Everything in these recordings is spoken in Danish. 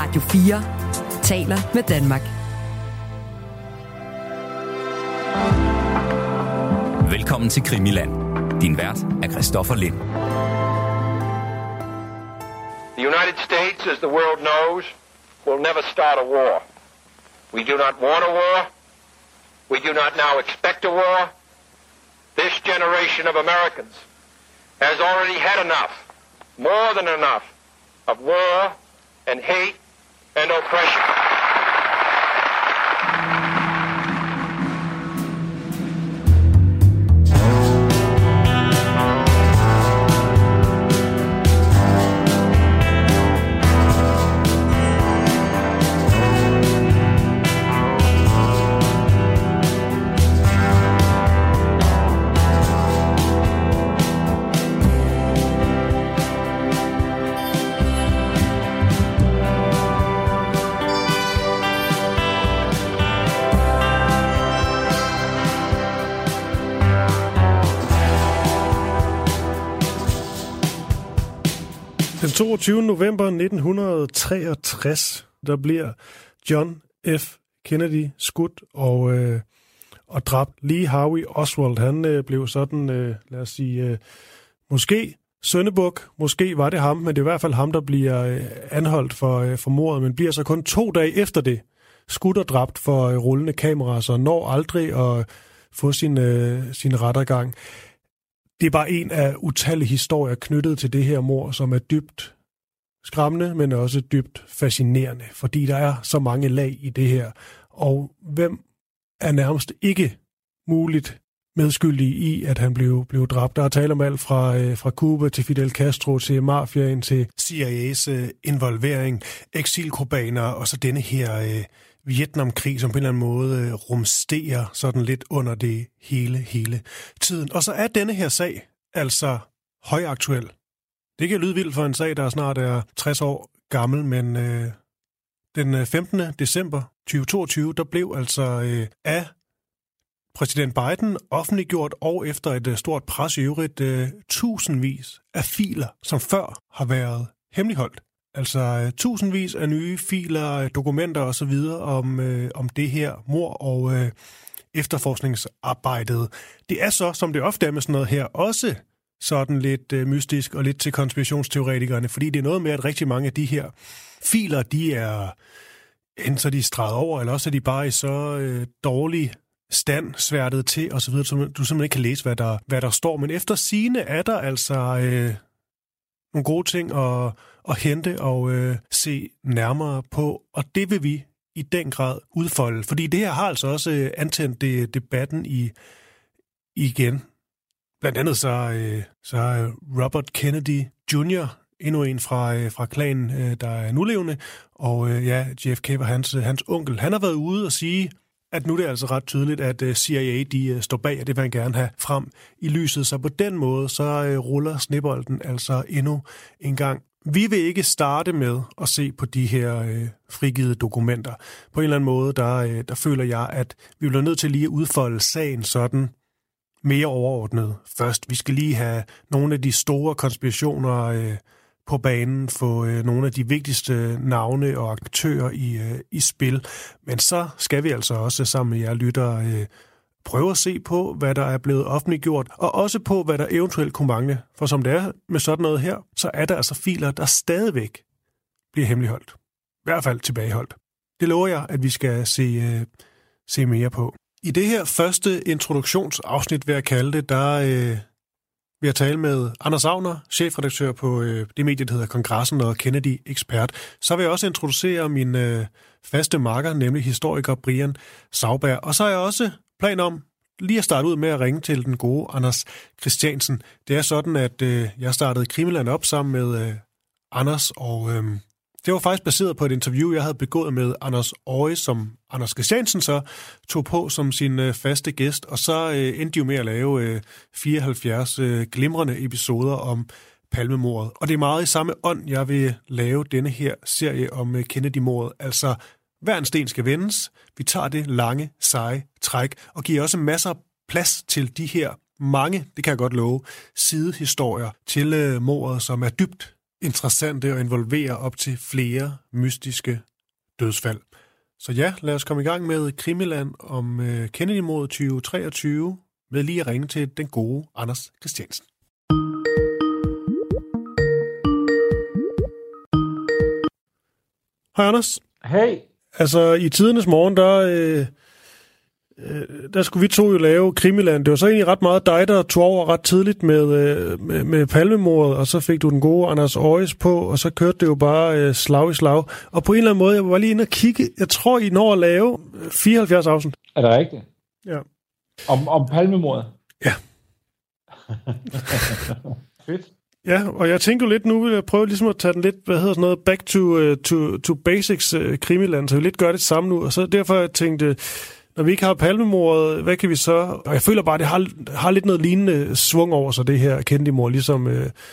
Radio 4 taler med Danmark. Velkommen til Krimiland. Din vært er Christoffer Lind. The United States, as the world knows, will never start a war. We do not want a war. We do not now expect a war. This generation of Americans has already had enough, more than enough, of war and hate and oppression. 22. november 1963, der bliver John F. Kennedy skudt og, øh, og dræbt. Lee Harvey Oswald, han øh, blev sådan, øh, lad os sige, øh, måske Søndebuk, måske var det ham, men det er i hvert fald ham, der bliver øh, anholdt for, øh, for mordet, men bliver så kun to dage efter det skudt og dræbt for øh, rullende kameraer, så når aldrig at få sin, øh, sin rettergang det er bare en af utallige historier knyttet til det her mor, som er dybt skræmmende, men også dybt fascinerende, fordi der er så mange lag i det her. Og hvem er nærmest ikke muligt medskyldig i, at han blev, blev dræbt. Der er tale om alt fra, øh, fra Cuba til Fidel Castro til mafiaen til CIA's øh, involvering, eksilkubaner og så denne her øh, Vietnamkrig, som på en eller anden måde øh, rumsterer sådan lidt under det hele, hele tiden. Og så er denne her sag altså højaktuel. Det kan lyde vildt for en sag, der snart er 60 år gammel, men øh, den øh, 15. december 2022, der blev altså øh, af præsident Biden offentliggjort, og efter et øh, stort pres i øvrigt, øh, tusindvis af filer, som før har været hemmeligholdt. Altså øh, tusindvis af nye filer, øh, dokumenter osv. om, øh, om det her mor og øh, efterforskningsarbejdet. Det er så, som det ofte er med sådan noget her, også sådan lidt øh, mystisk og lidt til konspirationsteoretikerne, fordi det er noget med, at rigtig mange af de her filer, de er enten så er de streget over, eller også er de bare i så øh, dårlig stand, sværtet til osv., så, videre, så du simpelthen ikke kan læse, hvad der, hvad der står. Men efter sine er der altså øh, nogle gode ting at, at hente og øh, se nærmere på, og det vil vi i den grad udfolde. Fordi det her har altså også øh, antændt det, debatten i igen. Blandt andet så, øh, så er Robert Kennedy Jr., endnu en fra, øh, fra klanen, øh, der er nulevende, og øh, ja, JFK var hans, øh, hans onkel. Han har været ude og sige, at nu er det altså ret tydeligt, at øh, CIA de øh, står bag, og det vil han gerne have frem i lyset. Så på den måde, så ruller snebolden altså endnu en gang. Vi vil ikke starte med at se på de her øh, frigivede dokumenter. På en eller anden måde, der, øh, der føler jeg, at vi bliver nødt til lige at udfolde sagen sådan mere overordnet først. Vi skal lige have nogle af de store konspirationer øh, på banen, få øh, nogle af de vigtigste navne og aktører i, øh, i spil. Men så skal vi altså også sammen med jer lytter øh, prøve at se på, hvad der er blevet offentliggjort, og også på, hvad der eventuelt kunne mangle. For som det er med sådan noget her, så er der altså filer, der stadigvæk bliver hemmeligholdt. I hvert fald tilbageholdt. Det lover jeg, at vi skal se, øh, se mere på. I det her første introduktionsafsnit, vil jeg kalde det, der øh, vil jeg tale med Anders Agner, chefredaktør på øh, det medie, der hedder Kongressen og Kennedy Ekspert. Så vil jeg også introducere min øh, faste marker, nemlig historiker Brian Sauberg. Og så har jeg også plan om lige at starte ud med at ringe til den gode Anders Christiansen. Det er sådan, at øh, jeg startede Krimiland op sammen med øh, Anders, og øh, det var faktisk baseret på et interview, jeg havde begået med Anders Aarhus, som Anders Christiansen så tog på som sin øh, faste gæst, og så øh, endte de jo med at lave øh, 74 øh, glimrende episoder om palmemordet. Og det er meget i samme ånd, jeg vil lave denne her serie om øh, Kennedy-mordet. Altså, hver en sten skal vendes. Vi tager det lange, seje træk, og giver også masser af plads til de her mange, det kan jeg godt love, sidehistorier til øh, mordet, som er dybt interessante og involverer op til flere mystiske dødsfald. Så ja, lad os komme i gang med Krimiland om øh, Kennedy mod 2023 med lige at ringe til den gode Anders Christiansen. Hej Anders. Hey. Altså i tidernes morgen, der, øh, der skulle vi to jo lave Krimiland. Det var så egentlig ret meget dig, der tog over ret tidligt med, øh, med, med palmemordet, og så fik du den gode Anders Øjes på, og så kørte det jo bare øh, slag i slag. Og på en eller anden måde, jeg var lige inde og kigge, jeg tror, I når at lave 74 afsnit. Er det rigtigt? Ja. Om, om palmemordet? Ja. Fedt. Ja, og jeg tænker lidt, nu vil jeg prøve ligesom at tage den lidt, hvad hedder sådan noget, back to, uh, to, to basics uh, krimiland, så vi lidt gør det samme nu, og så derfor jeg tænkte, når vi ikke har palmemordet, hvad kan vi så? Og jeg føler bare, det har, har lidt noget lignende svung over sig, det her Kennedy-mor, ligesom uh,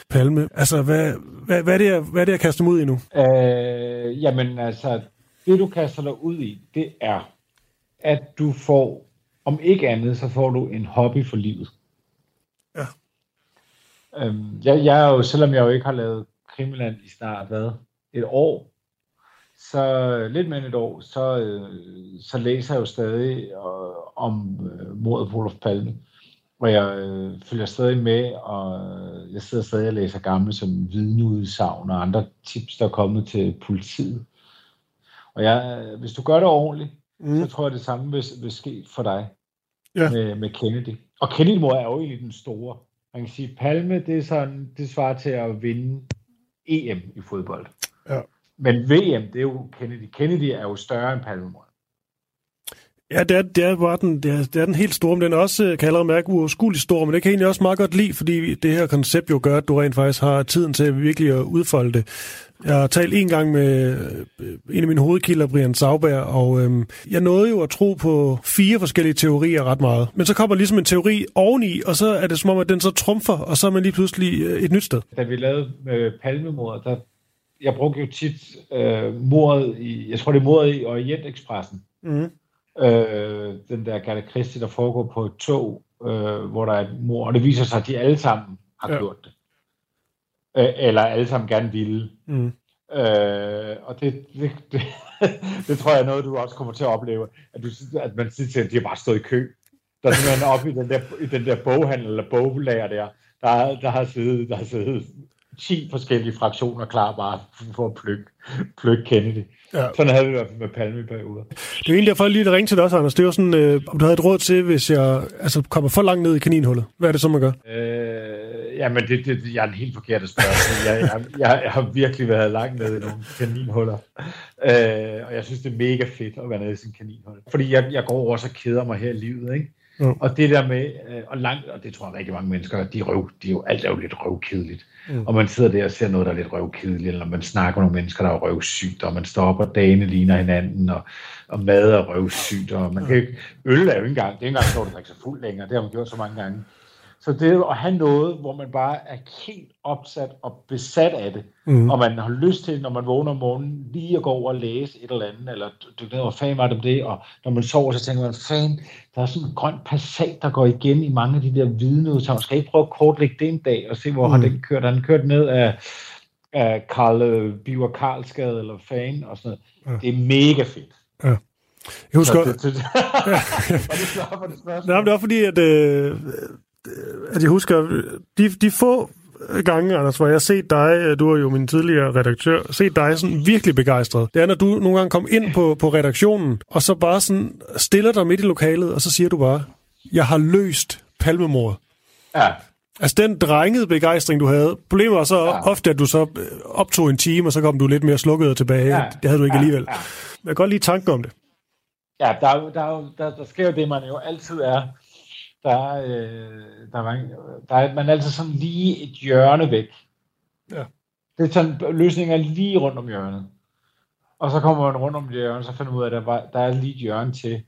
Palme. Altså, hvad, hvad, hvad, er det, jeg, hvad er det, jeg kaster mig ud i nu? Øh, jamen altså, det du kaster dig ud i, det er, at du får, om ikke andet, så får du en hobby for livet. Ja. Øhm, jeg, jeg er jo, selvom jeg jo ikke har lavet Krimiland i snart, hvad, et år, så lidt mere end et år, så, øh, så læser jeg jo stadig øh, om øh, mordet på Olof Palme. Og jeg øh, følger stadig med, og jeg sidder stadig og læser gamle som vidneudsagn og andre tips, der er kommet til politiet. Og jeg, hvis du gør det ordentligt, mm. så tror jeg, det samme vil, vil ske for dig Ja. med, med Kennedy. Og Kennedy mor er jo egentlig den store. Man kan sige, Palme, det, er sådan, det svarer til at vinde EM i fodbold. Ja. Men VM, det er jo Kennedy. Kennedy er jo større end Palme mor. Ja, det er, det er bare den, det er, det er den helt store, men den er også, kan jeg allerede mærke, uoverskueligt stor, men det kan jeg egentlig også meget godt lide, fordi det her koncept jo gør, at du rent faktisk har tiden til virkelig at udfolde det. Jeg har talt en gang med øh, en af mine hovedkilder, Brian Sauberg, og øhm, jeg nåede jo at tro på fire forskellige teorier ret meget. Men så kommer ligesom en teori oveni, og så er det som om, at den så trumfer, og så er man lige pludselig øh, et nyt sted. Da vi lavede øh, Palmemordet, der, jeg brugte jo tit øh, mordet i, jeg tror det er mordet i Orientexpressen. Mm. Øh, den der Gerda Christi, der foregår på et tog, øh, hvor der er et mor, og det viser sig, at de alle sammen har Ja. gjort det. Øh, eller alle sammen gerne ville. Mm. Øh, og det, det, det, det tror jeg er noget, du også kommer til at opleve, at, du, at man siger, at de har bare stået i kø. Der er simpelthen oppe i den der, i den der boghandel eller boglager der, der, der, har siddet, der har siddet 10 forskellige fraktioner klar bare for at plukke, plukke Kennedy. Ja. Sådan havde vi i hvert fald med Palme i perioder. Det er egentlig derfor, jeg lige ringe til dig også, Anders. Det jo sådan, øh, om du havde et råd til, hvis jeg altså, kommer for langt ned i kaninhullet. Hvad er det så, man gør? Øh, jamen, det, det, jeg er en helt forkert spørgsmål. Jeg, jeg, jeg, jeg har virkelig været langt nede i nogle kaninhuller. Øh, og jeg synes, det er mega fedt at være nede i sin kaninhul. Fordi jeg, jeg går også og keder mig her i livet, ikke? Jo. Og det der med, øh, og langt, og det tror jeg rigtig mange mennesker, de røv, de er jo, alt er jo lidt røvkedeligt. Mm. Og man sidder der og ser noget, der er lidt røvkedeligt, eller man snakker med nogle mennesker, der er røvsygt, og man står op, og dagene ligner hinanden, og, og mad er røvsygt, og man kan ikke, øl er jo ikke engang, det er ikke engang sjovt at drikke sig fuld længere, det har man gjort så mange gange. Så det er at have noget, hvor man bare er helt opsat og besat af det, Mm. og man har lyst til, når man vågner om morgenen, lige at gå over og læse et eller andet, eller dykke ned, hvor fanden var det om det, og når man sover, så tænker man, fan, der er sådan en grøn passat, der går igen i mange af de der vidneudsagn. Skal ikke prøve at kortlægge det en dag, og se, hvor mm. har den kørt? Har den kørt ned af, af Karl øh, Biver Karlsgade, eller fan, og sådan noget. Ja. Det er mega fedt. Jeg husker, Så det, det, var det på det spørgsmål? Nej, men det var fordi, at, øh, at jeg husker, de, de få gange, Anders, hvor jeg har set dig, øh, du er jo min tidligere redaktør, set dig sådan virkelig begejstret. Det er, når du nogle gange kommer ind på, på redaktionen, og så bare sådan stiller dig midt i lokalet, og så siger du bare, jeg har løst palmemordet. Ja, Altså den drengede begejstring, du havde. Problemet var så Ja. ofte, at du så øh, optog en time, og så kom du lidt mere slukket tilbage. Ja. Det havde du ikke Ja. alligevel. Ja. Jeg kan godt lide tanken om det. Ja, der, er der, er der, der sker jo det, man jo altid er. Der er, øh, der er, mange- der er man er altid sådan lige et hjørne væk. Ja. Det er sådan, løsningen er lige rundt om hjørnet. Og så kommer man rundt om det hjørne, så finder man ud af, at der, var, der er lige et hjørne til,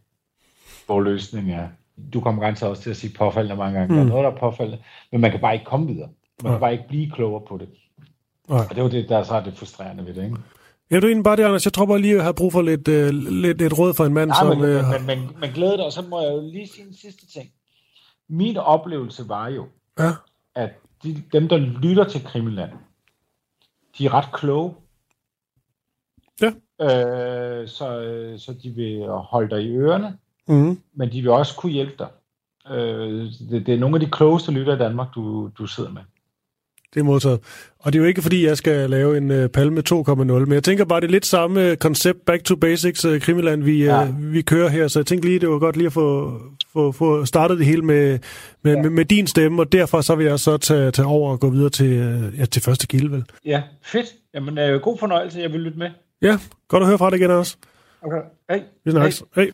hvor løsningen er. Du kommer garanteret også til at sige påfaldende mange gange. Mm. Der er Mm. noget, der er påfaldende, men man kan bare ikke komme videre. Man Nej. kan bare ikke blive klogere på det. Nej. Og det er jo det, der så er det frustrerende ved det, ikke? Ja, det er egentlig bare det, Anders. Jeg tror bare lige, at jeg har brug for lidt, øh, lidt, lidt råd for en mand, Nej, som... men, øh, men, men, men glæde dig, og så må jeg jo lige sige en sidste ting. Min oplevelse var jo, ja, at de, dem, der lytter til Krimiland, de er ret kloge. Ja. Øh, så, så de vil holde dig i ørerne, Mm. men de vil også kunne hjælpe dig. Øh, det, det er nogle af de klogeste lytter i Danmark, du, du sidder med. Det er modtaget. Og det er jo ikke, fordi jeg skal lave en uh, Palme 2.0, men jeg tænker bare, det er lidt samme koncept, back to basics, uh, Krimiland, vi, ja. Ja. vi kører her. Så jeg tænkte lige, det var godt lige at få, få, få startet det hele med, med, ja. med, med din stemme, og derfor så vil jeg så tage, tage over og gå videre til, uh, ja, til første kilde, vel? Ja, fedt. Jamen, øh, god fornøjelse. Jeg vil lytte med. Ja, godt at høre fra dig igen også. Okay. Hej. Vi snakkes. Hej. Hej.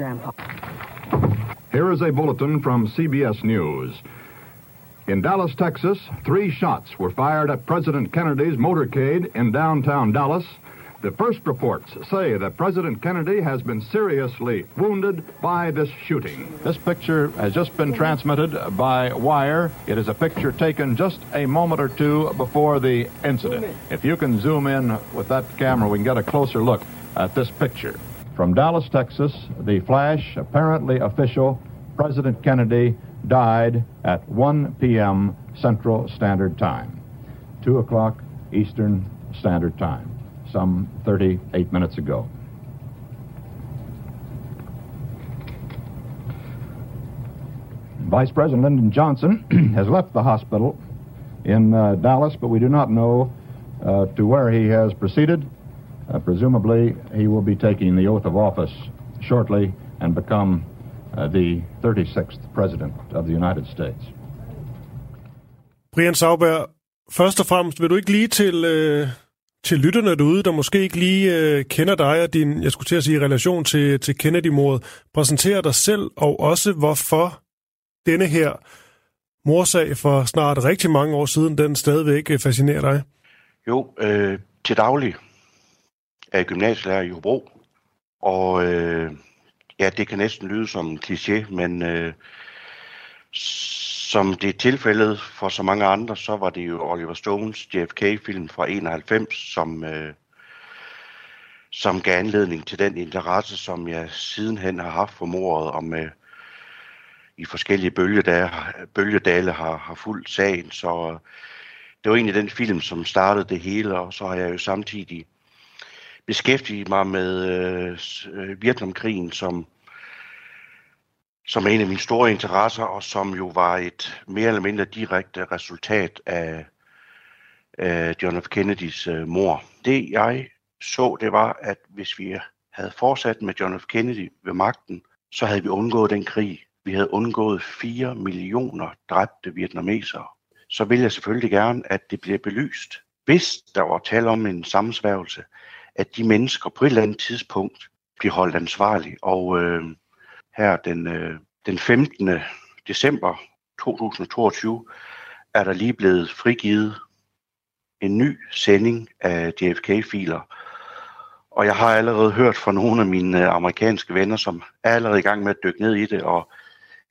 Grandpa. Here is a bulletin from CBS News. In Dallas, Texas, three shots were fired at President Kennedy's motorcade in downtown Dallas. The first reports say that President Kennedy has been seriously wounded by this shooting. This picture has just been transmitted by wire. It is a picture taken just a moment or two before the incident. If you can zoom in with that camera, we can get a closer look at this picture. From Dallas, Texas, the flash, apparently official, President Kennedy died at 1 p.m. Central Standard Time, 2 o'clock Eastern Standard Time, some 38 minutes ago. Vice President Lyndon Johnson has left the hospital in uh, Dallas, but we do not know uh, to where he has proceeded. Uh, presumably, he will be taking the oath of office shortly and become uh, the 36th President of the United States. Brian Sauberg, først og fremmest vil du ikke lige til, øh, til lytterne derude, der måske ikke lige øh, kender dig og din, jeg skulle til at sige, relation til, til Kennedy-mordet, præsentere dig selv og også hvorfor denne her morsag for snart rigtig mange år siden, den stadigvæk øh, fascinerer dig. Jo, øh, til daglig er gymnasielærer i Hobro, og øh, ja, det kan næsten lyde som en kliché, men øh, som det er tilfældet for så mange andre, så var det jo Oliver Stones JFK-film fra 91, som, øh, som gav anledning til den interesse, som jeg sidenhen har haft for mordet, og med øh, i forskellige bølgedale, bølgedale har, har fulgt sagen. Så øh, det var egentlig den film, som startede det hele, og så har jeg jo samtidig beskæftiget mig med øh, øh Vietnamkrigen, som, som er en af mine store interesser, og som jo var et mere eller mindre direkte resultat af øh, John F. Kennedys øh, mor. Det jeg så, det var, at hvis vi havde fortsat med John F. Kennedy ved magten, så havde vi undgået den krig. Vi havde undgået 4 millioner dræbte vietnamesere. Så vil jeg selvfølgelig gerne, at det bliver belyst. Hvis der var tale om en sammensværgelse, at de mennesker på et eller andet tidspunkt bliver holdt ansvarlige. Og øh, her den, øh, den 15. december 2022 er der lige blevet frigivet en ny sending af JFK-filer. Og jeg har allerede hørt fra nogle af mine øh, amerikanske venner, som er allerede i gang med at dykke ned i det, og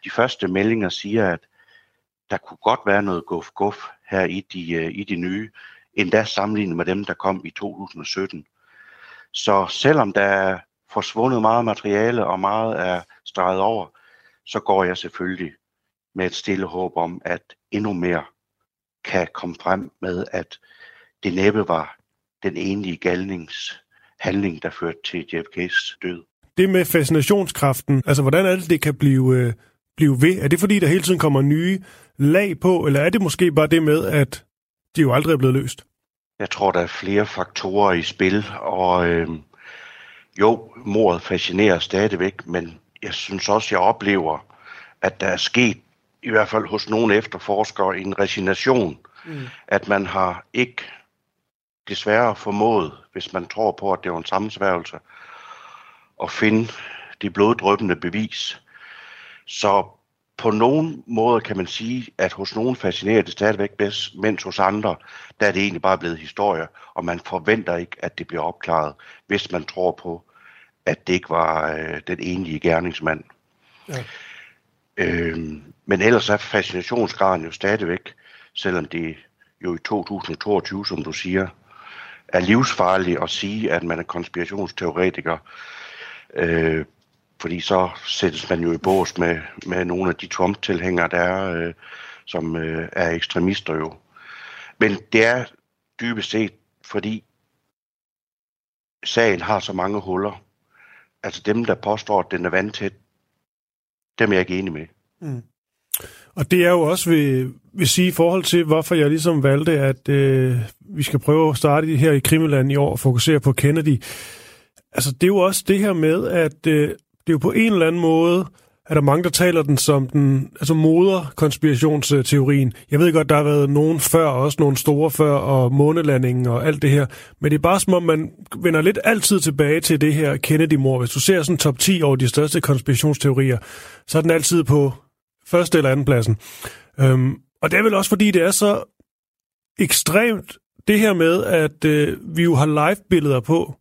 de første meldinger siger, at der kunne godt være noget guf-guf her i de, øh, i de nye, endda sammenlignet med dem, der kom i 2017. Så selvom der er forsvundet meget materiale og meget er streget over, så går jeg selvfølgelig med et stille håb om, at endnu mere kan komme frem med, at det næppe var den enlige galnings handling, der førte til JFK's død. Det med fascinationskraften, altså hvordan er det, det kan blive, øh, blive ved? Er det fordi, der hele tiden kommer nye lag på, eller er det måske bare det med, at de jo aldrig er blevet løst? Jeg tror, der er flere faktorer i spil, og øh, jo, mordet fascinerer stadigvæk, men jeg synes også, jeg oplever, at der er sket, i hvert fald hos nogle efterforskere, en resignation. Mm. At man har ikke desværre formået, hvis man tror på, at det var en sammensværgelse, at finde det bloddrøbende bevis. Så på nogen måde kan man sige, at hos nogen fascinerer det stadigvæk bedst, mens hos andre, der er det egentlig bare blevet historie, og man forventer ikke, at det bliver opklaret, hvis man tror på, at det ikke var øh, den enlige gerningsmand. Ja. Øhm, men ellers er fascinationsgraden jo stadigvæk, selvom det jo i 2022, som du siger, er livsfarligt at sige, at man er konspirationsteoretiker, øh, fordi så sættes man jo i bås med, med nogle af de Trump-tilhængere, der er, øh, som øh, er ekstremister jo. Men det er dybest set, fordi sagen har så mange huller. Altså dem, der påstår, at den er vandtæt, dem er jeg ikke enig med. Mm. Og det er jo også, vil, vil sige, i forhold til, hvorfor jeg ligesom valgte, at øh, vi skal prøve at starte her i Krimiland i år og fokusere på Kennedy. Altså, det er jo også det her med, at øh, det er jo på en eller anden måde, er der mange, der taler den som den altså moder konspirationsteorien. Jeg ved godt, der har været nogen før, også nogle store før, og månelandingen og alt det her. Men det er bare som om, man vender lidt altid tilbage til det her Kennedy-mor. Hvis du ser sådan top 10 over de største konspirationsteorier, så er den altid på første eller anden pladsen. Øhm, og det er vel også, fordi det er så ekstremt det her med, at øh, vi jo har live-billeder på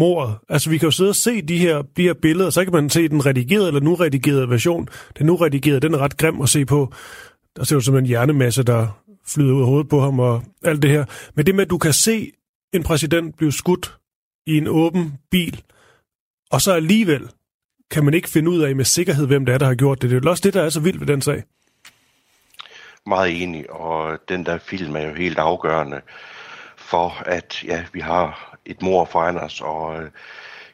mordet. Altså, vi kan jo sidde og se de her, de her billeder, så kan man se den redigerede eller nu redigerede version. Den nu redigerede, den er ret grim at se på. Der ser jo som en hjernemasse, der flyder ud af hovedet på ham og alt det her. Men det med, at du kan se en præsident blive skudt i en åben bil, og så alligevel kan man ikke finde ud af med sikkerhed, hvem det er, der har gjort det. Det er også det, der er så vildt ved den sag. Meget enig, og den der film er jo helt afgørende for, at ja, vi har et mor foran os, og øh,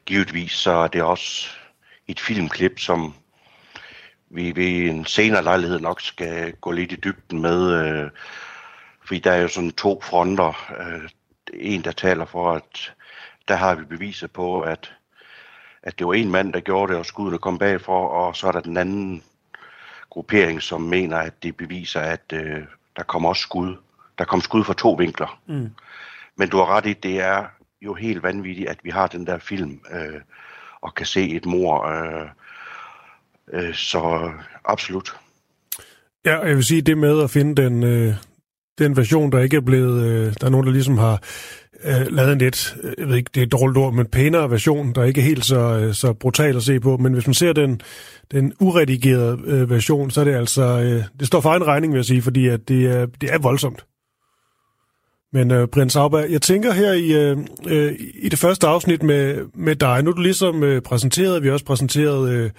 givetvis så er det også et filmklip, som vi ved en senere lejlighed nok skal gå lidt i dybden med, øh, fordi der er jo sådan to fronter. Øh, en, der taler for, at der har vi beviser på, at at det var en mand, der gjorde det, og skuddet kom bagfor, og så er der den anden gruppering, som mener, at det beviser, at øh, der kommer også skud. Der kom skud fra to vinkler. Mm. Men du har ret i, det er jo helt vanvittigt, at vi har den der film, øh, og kan se et mor. Øh, øh, så absolut. Ja, jeg vil sige, det med at finde den, øh, den version, der ikke er blevet... Øh, der er nogen, der ligesom har øh, lavet en lidt, øh, jeg ved ikke, det er et dårligt ord, men pænere version, der ikke er helt så, øh, så brutal at se på. Men hvis man ser den, den uredigerede øh, version, så er det altså, øh, det står for egen regning, vil jeg sige, fordi at det, er, det er voldsomt. Men øh, Brian Sauber, jeg tænker her i, øh, øh, i det første afsnit med, med dig, nu er du ligesom øh, præsenteret, vi har også præsenteret øh,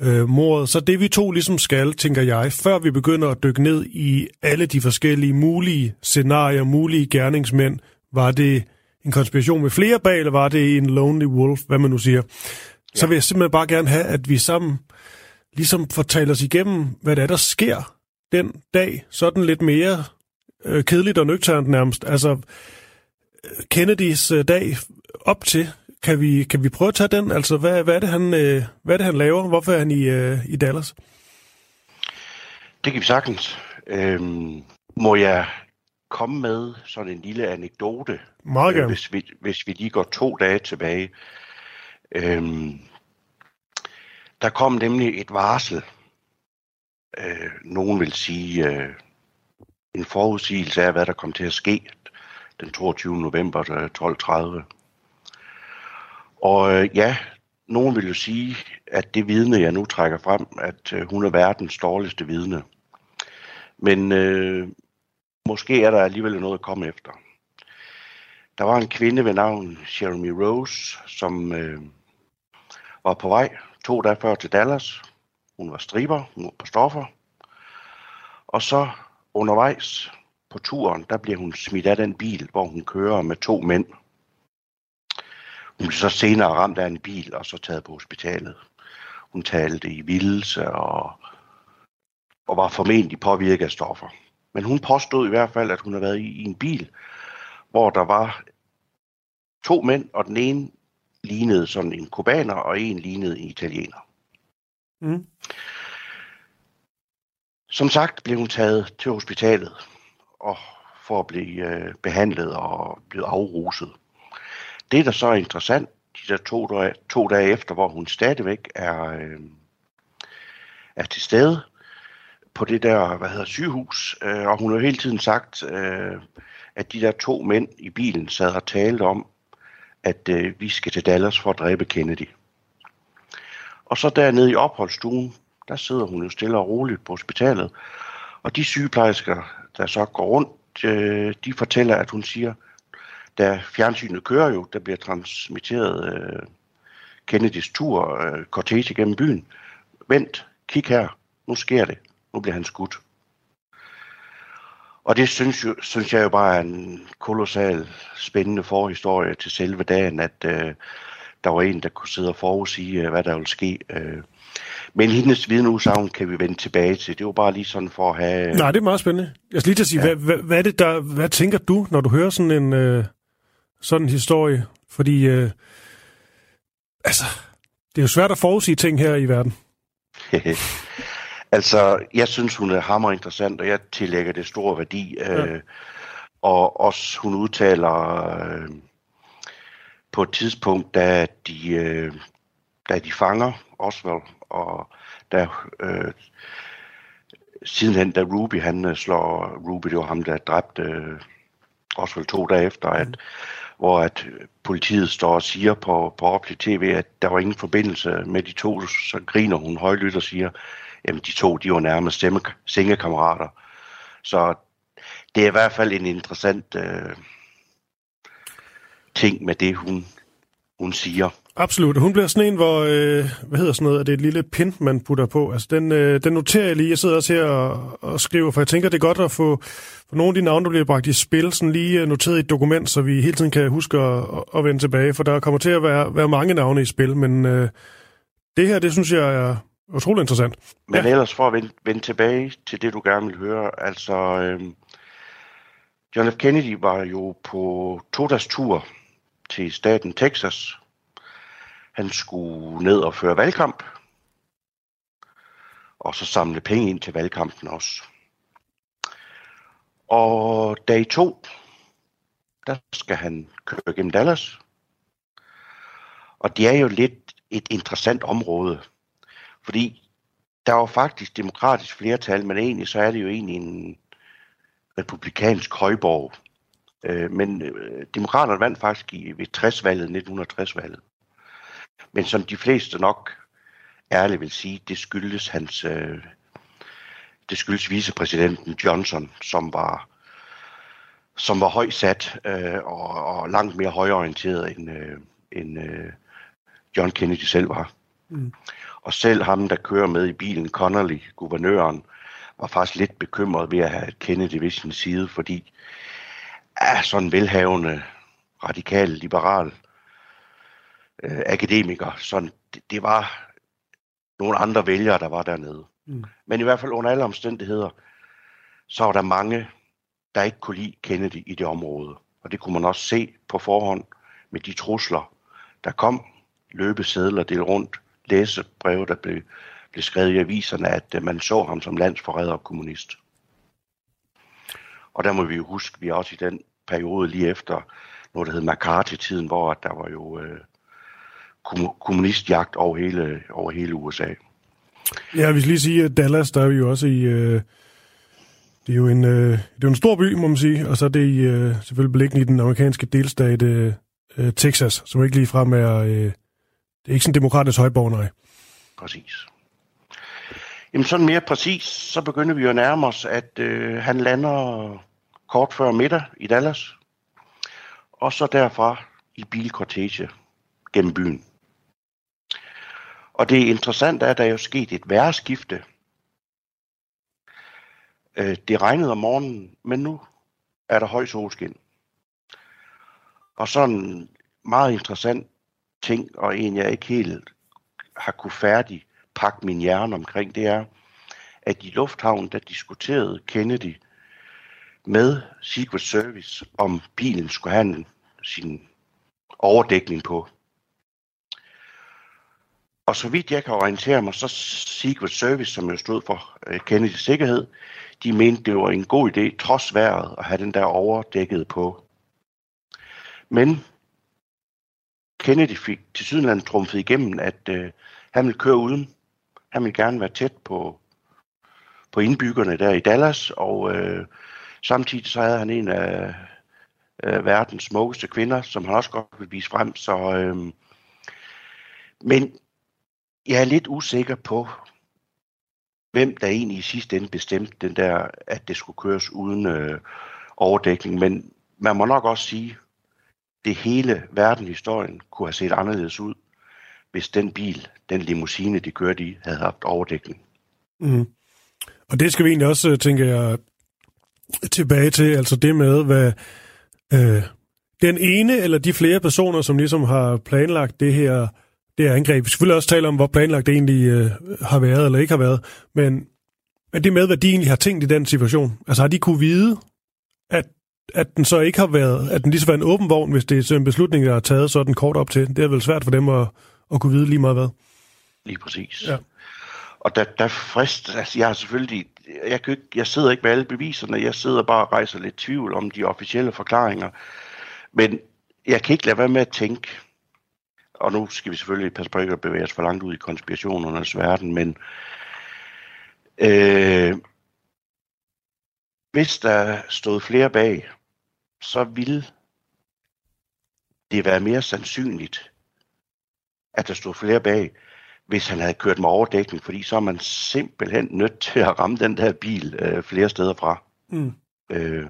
øh, mordet, så det vi to ligesom skal, tænker jeg, før vi begynder at dykke ned i alle de forskellige mulige scenarier, mulige gerningsmænd, var det en konspiration med flere bag, eller var det en lonely wolf, hvad man nu siger? Ja. Så vil jeg simpelthen bare gerne have, at vi sammen ligesom fortæller os igennem, hvad det er, der sker den dag, sådan lidt mere øh, kedeligt og nøgternt nærmest. Altså, Kennedys øh, dag op til, kan vi, kan vi prøve at tage den? Altså, hvad, hvad, er, det, han, øh, hvad er det, han laver? Hvorfor er han i, øh, i Dallas? Det kan vi sagtens. Øhm, må jeg komme med sådan en lille anekdote, Meget gerne. Øh, hvis, vi, hvis vi lige går to dage tilbage. Øhm, der kom nemlig et varsel. Øh, nogen vil sige øh, en forudsigelse af, hvad der kom til at ske den 22. november øh, 12.30. Og øh, ja, nogen vil jo sige, at det vidne, jeg nu trækker frem, at øh, hun er verdens dårligste vidne. Men øh, måske er der alligevel noget at komme efter. Der var en kvinde ved navn Jeremy Rose, som øh, var på vej to dage før til Dallas. Hun var striber, hun var på stoffer. Og så undervejs på turen, der bliver hun smidt af den bil, hvor hun kører med to mænd. Hun blev så senere ramt af en bil og så taget på hospitalet. Hun talte i vildelse og, og var formentlig påvirket af stoffer. Men hun påstod i hvert fald, at hun havde været i, i en bil, hvor der var to mænd, og den ene lignede sådan en kubaner, og en lignede en italiener. Mm. Som sagt blev hun taget til hospitalet og for at blive øh, behandlet og blive afruset. Det, der så er interessant, de der to dage, to dage efter, hvor hun stadigvæk er, øh, er til stede på det der, hvad hedder, sygehus, øh, og hun har hele tiden sagt, øh, at de der to mænd i bilen sad og talte om, at øh, vi skal til Dallas for at dræbe Kennedy. Og så dernede i opholdsstuen, der sidder hun jo stille og roligt på hospitalet, og de sygeplejersker, der så går rundt, øh, de fortæller, at hun siger, da fjernsynet kører jo, der bliver transmitteret øh, Kennedys tur, øh, cortege gennem byen. Vent, kig her, nu sker det. Nu bliver han skudt. Og det synes, jo, synes jeg jo bare er en kolossal spændende forhistorie til selve dagen, at øh, der var en, der kunne sidde og forudsige, øh, hvad der ville ske. Øh. Men hendes vidneudsagn kan vi vende tilbage til. Det var bare lige sådan for at have... Nej, det er meget spændende. Jeg skal lige til at sige, ja. hvad, hvad, hvad, er det der, hvad tænker du, når du hører sådan en øh, sådan en historie? Fordi, øh, altså, det er jo svært at forudsige ting her i verden. altså, jeg synes, hun er hammer interessant, og jeg tillægger det stor værdi. Ja. Øh, og også hun udtaler øh, på et tidspunkt, da de, øh, da de fanger Oswald, og da øh, sidenhen, da Ruby han øh, slår, Ruby det var ham, der dræbte øh, Oswald to dage efter, at, mm. hvor at politiet står og siger på, på offentlig tv, at der var ingen forbindelse med de to, så griner hun højlydt og siger, jamen de to, de var nærmest stemme, sengekammerater. Så det er i hvert fald en interessant øh, ting med det, hun, hun siger. Absolut. Hun bliver sådan en, hvor, øh, hvad hedder sådan noget, er det et lille pin, man putter på? Altså, den, øh, den noterer jeg lige. Jeg sidder også her og, og skriver, for jeg tænker, det er godt at få for nogle af de navne, der bliver bragt i spil, sådan lige øh, noteret i et dokument, så vi hele tiden kan huske at, at vende tilbage, for der kommer til at være, være mange navne i spil, men øh, det her, det synes jeg er utrolig interessant. Men ja. ellers for at vende, vende tilbage til det, du gerne vil høre, altså... Øh, John F. Kennedy var jo på to tur til staten Texas, han skulle ned og føre valgkamp, og så samle penge ind til valgkampen også. Og dag to, der skal han køre gennem Dallas. Og det er jo lidt et interessant område, fordi der var faktisk demokratisk flertal, men egentlig så er det jo egentlig en republikansk højborg. Øh, men øh, demokraterne vandt faktisk i, ved 60-valget, 1960-valget. Men som de fleste nok ærligt vil sige, det skyldes hans, øh, det skyldes vicepræsidenten Johnson, som var som var højt sat øh, og, og langt mere højorienteret end, øh, end øh, John Kennedy selv var. Mm. Og selv ham, der kører med i bilen, Connolly, guvernøren, var faktisk lidt bekymret ved at have Kennedy ved sin side, fordi er sådan velhavende, radikal, liberal øh, akademiker. Så det, det var nogle andre vælgere, der var dernede. Mm. Men i hvert fald under alle omstændigheder, så var der mange, der ikke kunne lide Kennedy i det område. Og det kunne man også se på forhånd med de trusler, der kom, løbesedler del rundt, læsebreve, der blev, blev skrevet i aviserne, at øh, man så ham som landsforræder og kommunist. Og der må vi jo huske, vi er også i den periode lige efter noget, der hed McCarthy-tiden, hvor der var jo øh, kommunistjagt over hele, over hele USA. Ja, vi skal lige sige, at Dallas, der er vi jo også i... Øh, det er jo en, øh, det er jo en stor by, må man sige, og så er det i, øh, selvfølgelig beliggende i den amerikanske delstat øh, øh, Texas, som ikke lige frem er... Øh, det er ikke sådan demokratisk højborg, nej. Præcis. Jamen sådan mere præcis, så begynder vi jo at nærme os, at øh, han lander kort før middag i Dallas, og så derfra i bilkortege gennem byen. Og det interessante er, at der er jo sket et værreskifte. Øh, det regnede om morgenen, men nu er der høj solskin. Og sådan en meget interessant ting, og en jeg ikke helt har kunne færdig pakke min hjerne omkring, det er, at i lufthavnen, der diskuterede Kennedy med Secret Service, om bilen skulle have sin overdækning på. Og så vidt jeg kan orientere mig, så Secret Service, som jo stod for øh, Kennedys sikkerhed, de mente, det var en god idé, trods vejret, at have den der overdækket på. Men Kennedy fik til sydenlandet trumfet igennem, at øh, han ville køre uden. Han ville gerne være tæt på, på indbyggerne der i Dallas, og øh, samtidig så havde han en af øh, verdens smukkeste kvinder, som han også godt ville vise frem. Så, øh, men jeg er lidt usikker på, hvem der egentlig i sidste ende bestemte den der, at det skulle køres uden øh, overdækning. Men man må nok også sige, det hele verdenhistorien kunne have set anderledes ud, hvis den bil, den limousine, de kørte i, havde haft overdækning. Mm. Og det skal vi egentlig også, øh, tænker jeg, tilbage til, altså det med, hvad øh, den ene eller de flere personer, som ligesom har planlagt det her, det her angreb. Vi selvfølgelig også tale om, hvor planlagt det egentlig øh, har været eller ikke har været, men er det med, hvad de egentlig har tænkt i den situation? Altså har de kunne vide, at, at den så ikke har været, at den lige så var en åben vogn, hvis det er en beslutning, der er taget sådan kort op til. Det er vel svært for dem at, at kunne vide lige meget hvad. Lige præcis. Ja. Og der, der frist, altså jeg har selvfølgelig, jeg, kan ikke, jeg sidder ikke med alle beviserne, jeg sidder bare og rejser lidt tvivl om de officielle forklaringer. Men jeg kan ikke lade være med at tænke, og nu skal vi selvfølgelig passe på ikke at bevæge os for langt ud i konspirationernes verden, men øh, hvis der stod flere bag, så ville det være mere sandsynligt, at der stod flere bag, hvis han havde kørt med overdækning, fordi så er man simpelthen nødt til at ramme den der bil øh, flere steder fra. Mm. Øh,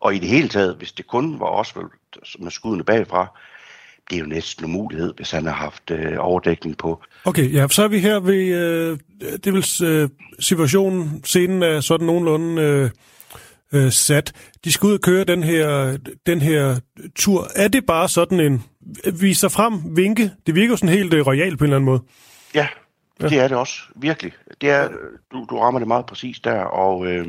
og i det hele taget, hvis det kun var Oswald med skuddene bagfra, det er jo næsten en mulighed, hvis han har haft øh, overdækning på. Okay, ja, så er vi her ved, øh, det vil øh, situationen, scenen er sådan nogenlunde øh, øh, sat. De skal ud og køre den her, den her tur. Er det bare sådan en, viser frem, vinke? Det virker jo sådan helt øh, royalt på en eller anden måde. Ja, ja, det er det også, virkelig. Det er, du, du rammer det meget præcis der, og øh,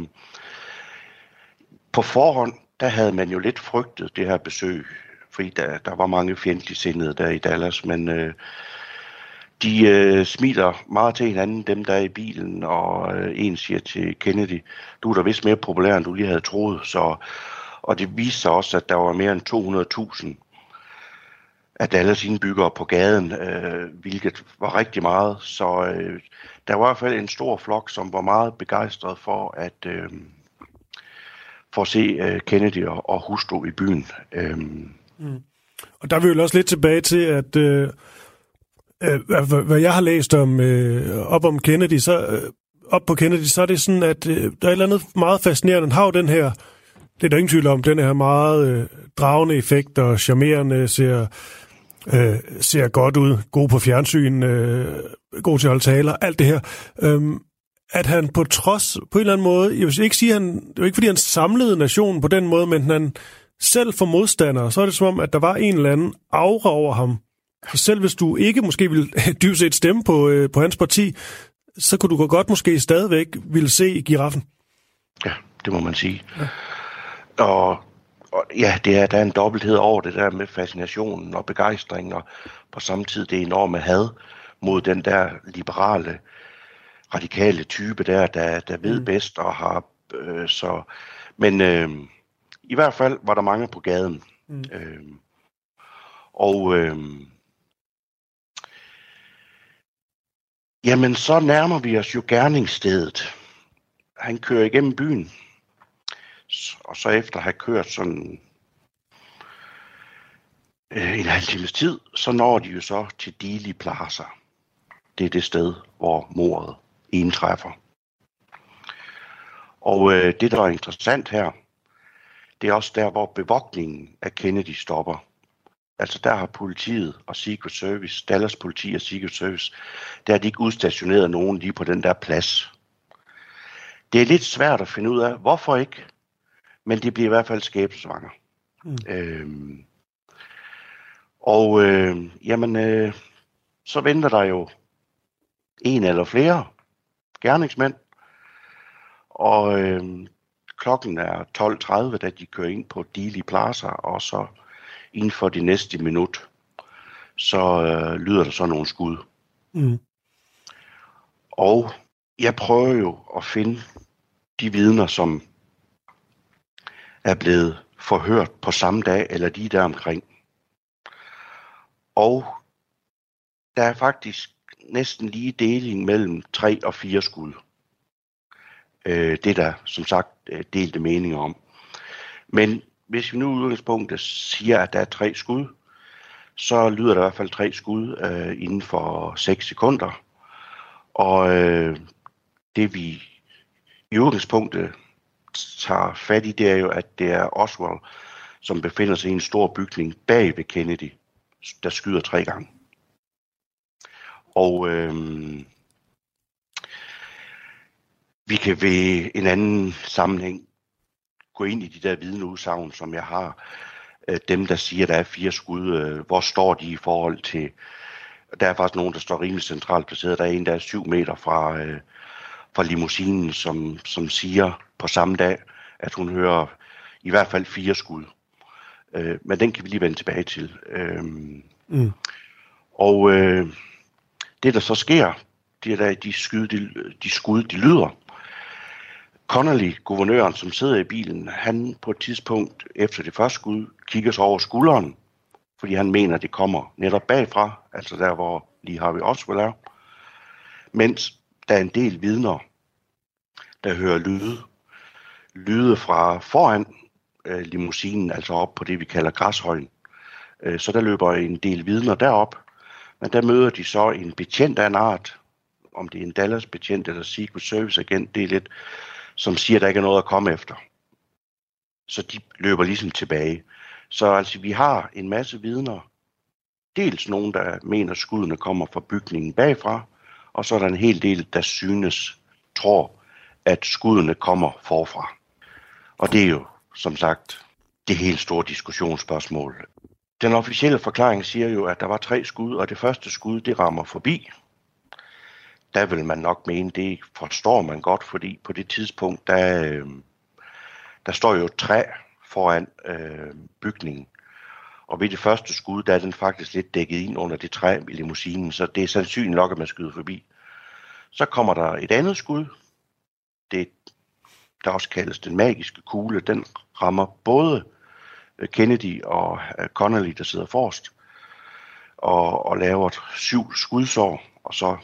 på forhånd, der havde man jo lidt frygtet det her besøg, fordi der, der var mange fjendtlige sindede der i Dallas, men øh, de øh, smiler meget til hinanden, dem der er i bilen, og øh, en siger til Kennedy, du er da vist mere populær, end du lige havde troet, så, og det viste sig også, at der var mere end 200.000 af Dallas indbyggere på gaden, øh, hvilket var rigtig meget. Så øh, der var i hvert fald en stor flok, som var meget begejstret for at øh, for at se øh, Kennedy og, og hustru i byen. Øh, mm. Og der er vi også lidt tilbage til, at øh, øh, hvad jeg har læst om øh, op om Kennedy, så øh, op på Kennedy, så er det sådan, at øh, der er et eller andet meget fascinerende. Han har jo den her, det er der ingen tvivl om, den her meget øh, dragende effekt og charmerende, ser øh, ser godt ud, god på fjernsyn, øh, god til at holde taler, alt det her. Øhm, at han på trods, på en eller anden måde, jeg vil ikke sige, han, det var ikke fordi han samlede nationen på den måde, men han selv for modstandere, så er det som om, at der var en eller anden aura over ham. Så selv hvis du ikke måske ville dybest set stemme på, øh, på hans parti, så kunne du godt måske stadigvæk ville se giraffen. Ja, det må man sige. Ja. Og og ja, det er, der er en dobbelthed over det der med fascinationen og begejstringen, og på samme tid det enorme had mod den der liberale, radikale type der, der, der ved mm. bedst og har øh, så... Men øh, i hvert fald var der mange på gaden. Mm. Øh, og øh, jamen, så nærmer vi os jo gerningsstedet. Han kører igennem byen og så efter at have kørt sådan øh, en halv times tid, så når de jo så til Dili Plaza. Det er det sted, hvor mordet indtræffer. Og øh, det, der er interessant her, det er også der, hvor bevogtningen af Kennedy stopper. Altså der har politiet og Secret Service, Dallas politi og Secret Service, der har de ikke udstationeret nogen lige på den der plads. Det er lidt svært at finde ud af, hvorfor ikke? men det bliver i hvert fald skæbnesvanger. Mm. Øhm, og øh, jamen, øh, så venter der jo en eller flere gerningsmænd, og øh, klokken er 12.30, da de kører ind på Dili Plaza, og så inden for de næste minut, så øh, lyder der så nogle skud. Mm. Og jeg prøver jo at finde de vidner, som er blevet forhørt på samme dag, eller lige der omkring. Og der er faktisk næsten lige deling mellem tre og fire skud. Øh, det er der som sagt Øh, delte meninger om. Men hvis vi nu i udgangspunktet siger, at der er tre skud, så lyder der i hvert fald tre skud øh, inden for 6 sekunder. Og øh, det vi i udgangspunktet tager fat i, det er jo, at det er Oswald, som befinder sig i en stor bygning bag ved Kennedy, der skyder tre gange. Og øh, vi kan ved en anden sammenhæng gå ind i de der vidneudsagn, som jeg har. Øh, dem, der siger, at der er fire skud, øh, hvor står de i forhold til... Der er faktisk nogen, der står rimelig centralt placeret. Der er en, der er syv meter fra, øh, fra limousinen, som, som siger på samme dag, at hun hører i hvert fald fire skud. Øh, men den kan vi lige vende tilbage til. Øh, mm. Og øh, det, der så sker, det er, da de, skyde, de, de skud, de lyder. Connolly, guvernøren, som sidder i bilen, han på et tidspunkt efter det første skud kigger sig over skulderen, fordi han mener, det kommer netop bagfra, altså der, hvor lige har vi Oswald er. Mens der er en del vidner, der hører lyde. Lyde fra foran øh, limousinen, altså op på det, vi kalder græshøjen. Øh, så der løber en del vidner derop, men der møder de så en betjent af en art, om det er en Dallas betjent eller Secret Service agent, det er lidt, som siger, at der ikke er noget at komme efter. Så de løber ligesom tilbage. Så altså, vi har en masse vidner. Dels nogen, der mener, at skuddene kommer fra bygningen bagfra, og så er der en hel del, der synes, tror, at skuddene kommer forfra. Og det er jo, som sagt, det helt store diskussionsspørgsmål. Den officielle forklaring siger jo, at der var tre skud, og det første skud, det rammer forbi. Der vil man nok mene, det forstår man godt, fordi på det tidspunkt, der, øh, der står jo et træ foran øh, bygningen. Og ved det første skud, der er den faktisk lidt dækket ind under det træ i limousinen, så det er sandsynligt nok, at man skyder forbi. Så kommer der et andet skud. Det, der også kaldes den magiske kugle. Den rammer både øh, Kennedy og øh, Connolly, der sidder forrest, og, og laver syv skudsår, og så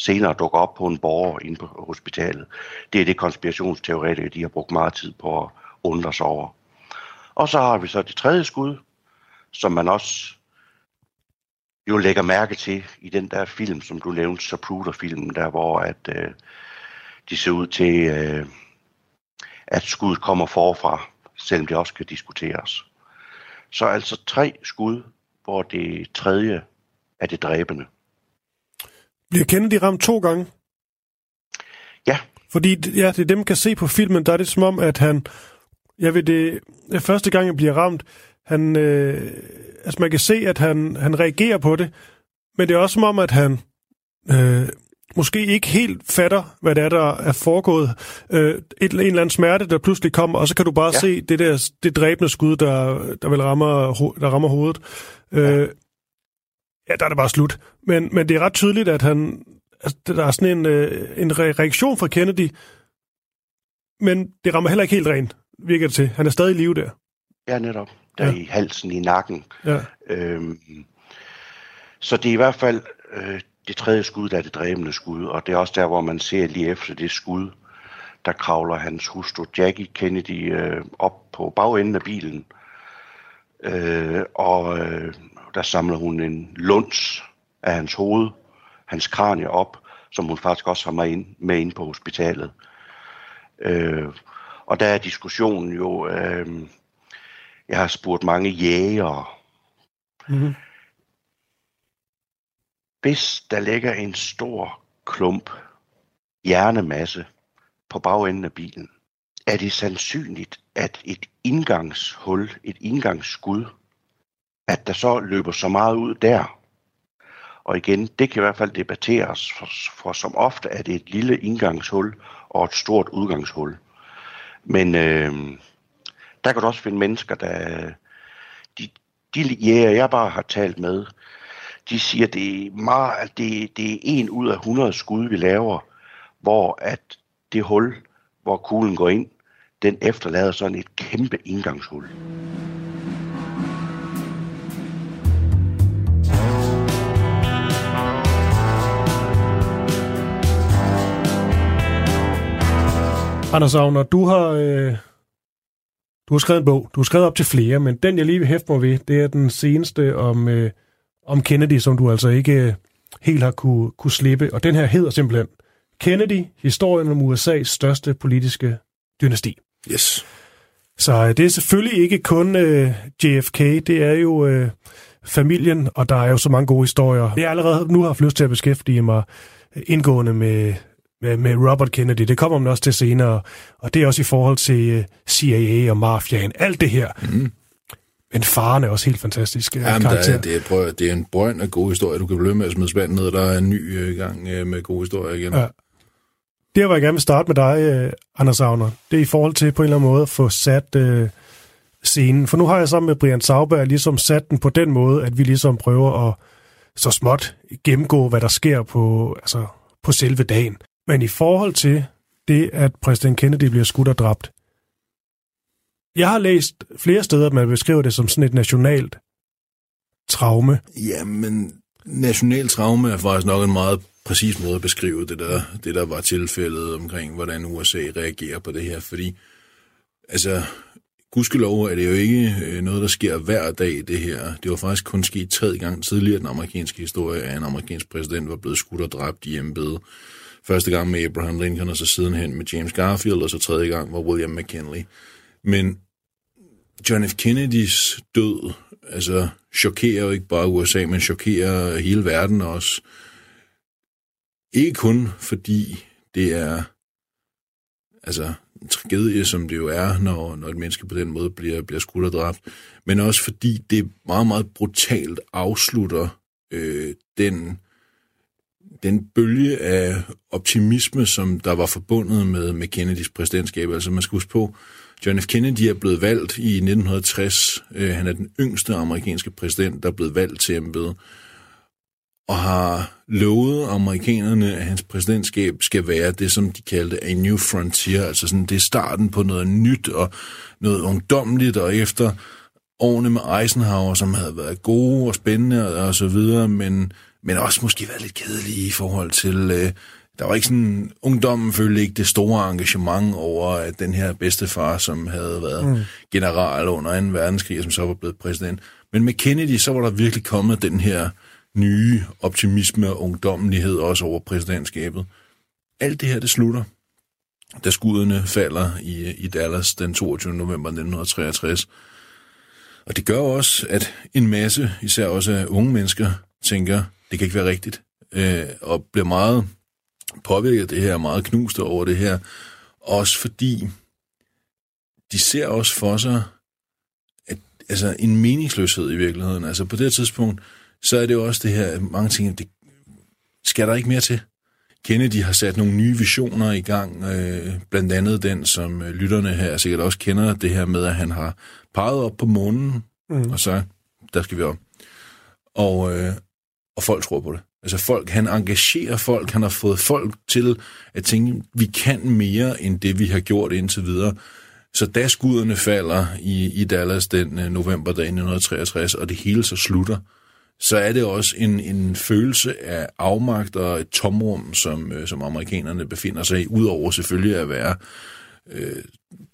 senere dukker op på en borger inde på hospitalet. Det er det konspirationsteoretikere, de har brugt meget tid på at undre sig over. Og så har vi så det tredje skud, som man også jo lægger mærke til i den der film, som du nævnte, Zapruder-filmen, der hvor at øh, de ser ud til, øh, at skuddet kommer forfra, selvom det også kan diskuteres. Så altså tre skud, hvor det tredje er det dræbende. Bliver Kennedy ramt to gange? Ja. Fordi ja, det dem kan se på filmen, der er det som om, at han... Jeg ved det... Første gang, jeg bliver ramt, han... Øh, altså man kan se, at han, han reagerer på det, men det er også som om, at han... Øh, måske ikke helt fatter, hvad det er, der er foregået. Øh, et, en eller anden smerte, der pludselig kommer, og så kan du bare ja. se det der det dræbende skud, der, der vel rammer, der rammer hovedet. Øh, ja. Ja, der er det bare slut. Men, men det er ret tydeligt, at han, altså, der er sådan en, øh, en reaktion fra Kennedy, men det rammer heller ikke helt rent, virker det til. Han er stadig i live der. Ja, netop. Der ja. i halsen, i nakken. Ja. Øhm, så det er i hvert fald øh, det tredje skud, der er det dræbende skud, og det er også der, hvor man ser lige efter det skud, der kravler hans hustru Jackie Kennedy øh, op på bagenden af bilen, øh, og øh, der samler hun en lunds af hans hoved, hans kranie op, som hun faktisk også har med ind, med ind på hospitalet. Øh, og der er diskussionen jo, øh, jeg har spurgt mange jægere, mm-hmm hvis der ligger en stor klump hjernemasse på bagenden af bilen, er det sandsynligt, at et indgangshul, et indgangsskud, at der så løber så meget ud der. Og igen, det kan i hvert fald debatteres, for, for som ofte er det et lille indgangshul og et stort udgangshul. Men øh, der kan du også finde mennesker, der... De, de jæger, jeg bare har talt med, de siger, det er, meget, at det, det er en ud af 100 skud, vi laver, hvor at det hul, hvor kuglen går ind, den efterlader sådan et kæmpe indgangshul. Anders Agner, du har, øh, du har skrevet en bog. Du har skrevet op til flere, men den, jeg lige vil hæfte mig ved, det er den seneste om, øh, om Kennedy, som du altså ikke øh, helt har kunne, kunne slippe. Og den her hedder simpelthen Kennedy, historien om USA's største politiske dynasti. Yes. Så øh, det er selvfølgelig ikke kun øh, JFK, det er jo øh, familien, og der er jo så mange gode historier. Jeg allerede nu har haft lyst til at beskæftige mig indgående med, med, med Robert Kennedy. Det kommer man også til senere, og det er også i forhold til øh, CIA og mafiaen. Alt det her. Mm. Men faren er også helt fantastisk øh, Jamen, karakter. der er, det, er, prøv, det er en brønd af gode historier. Du kan blive med at smide spanden ned, der er en ny øh, gang øh, med gode historier igen. Ja. Det, hvor jeg gerne vil starte med dig, øh, Anders Agner, det er i forhold til på en eller anden måde at få sat øh, scenen. For nu har jeg sammen med Brian Sauberg ligesom sat den på den måde, at vi ligesom prøver at så småt gennemgå, hvad der sker på, altså, på selve dagen. Men i forhold til det, at præsident Kennedy bliver skudt og dræbt, jeg har læst flere steder, at man beskriver det som sådan et nationalt traume. Jamen, national traume er faktisk nok en meget præcis måde at beskrive det der, det der var tilfældet omkring, hvordan USA reagerer på det her, fordi altså, gudskelov er det jo ikke øh, noget, der sker hver dag, det her. Det var faktisk kun sket tredje gang tidligere i den amerikanske historie, at en amerikansk præsident var blevet skudt og dræbt i embedet. Første gang med Abraham Lincoln, og så sidenhen med James Garfield, og så tredje gang var William McKinley. Men John F. Kennedys død, altså chokerer jo ikke bare USA, men chokerer hele verden også. Ikke kun fordi det er altså en tragedie, som det jo er, når, når et menneske på den måde bliver, bliver skudt og dræbt, men også fordi det meget, meget brutalt afslutter øh, den, den bølge af optimisme, som der var forbundet med, med Kennedys præsidentskab. Altså man skal huske på, John F. Kennedy er blevet valgt i 1960. Øh, han er den yngste amerikanske præsident, der er blevet valgt til embedet og har lovet amerikanerne, at hans præsidentskab skal være det, som de kaldte a new frontier, altså sådan, det er starten på noget nyt og noget ungdomligt, og efter årene med Eisenhower, som havde været gode og spændende og, og så videre, men, men også måske været lidt kedelige i forhold til, øh, der var ikke sådan, ungdommen følte ikke det store engagement over, at den her bedstefar, som havde været mm. general under 2. verdenskrig, som så var blevet præsident. Men med Kennedy, så var der virkelig kommet den her nye optimisme og ungdommelighed også over præsidentskabet. Alt det her, det slutter, da skuddene falder i, i Dallas den 22. november 1963. Og det gør også, at en masse, især også unge mennesker, tænker, det kan ikke være rigtigt, øh, og bliver meget påvirket af det her, meget knuste over det her, også fordi de ser også for sig, at, altså en meningsløshed i virkeligheden. Altså på det her tidspunkt, så er det jo også det her, at mange ting, det skal der ikke mere til. Kennedy har sat nogle nye visioner i gang, øh, blandt andet den, som øh, lytterne her sikkert også kender, det her med, at han har peget op på månen, mm. og så, der skal vi op. Og, øh, og folk tror på det. Altså folk, han engagerer folk, han har fået folk til at tænke, vi kan mere end det, vi har gjort indtil videre. Så da skuddene falder i, i Dallas den øh, novemberdag 1963, og det hele så slutter, så er det også en, en følelse af afmagt og et tomrum, som, øh, som amerikanerne befinder sig i, udover selvfølgelig at være øh,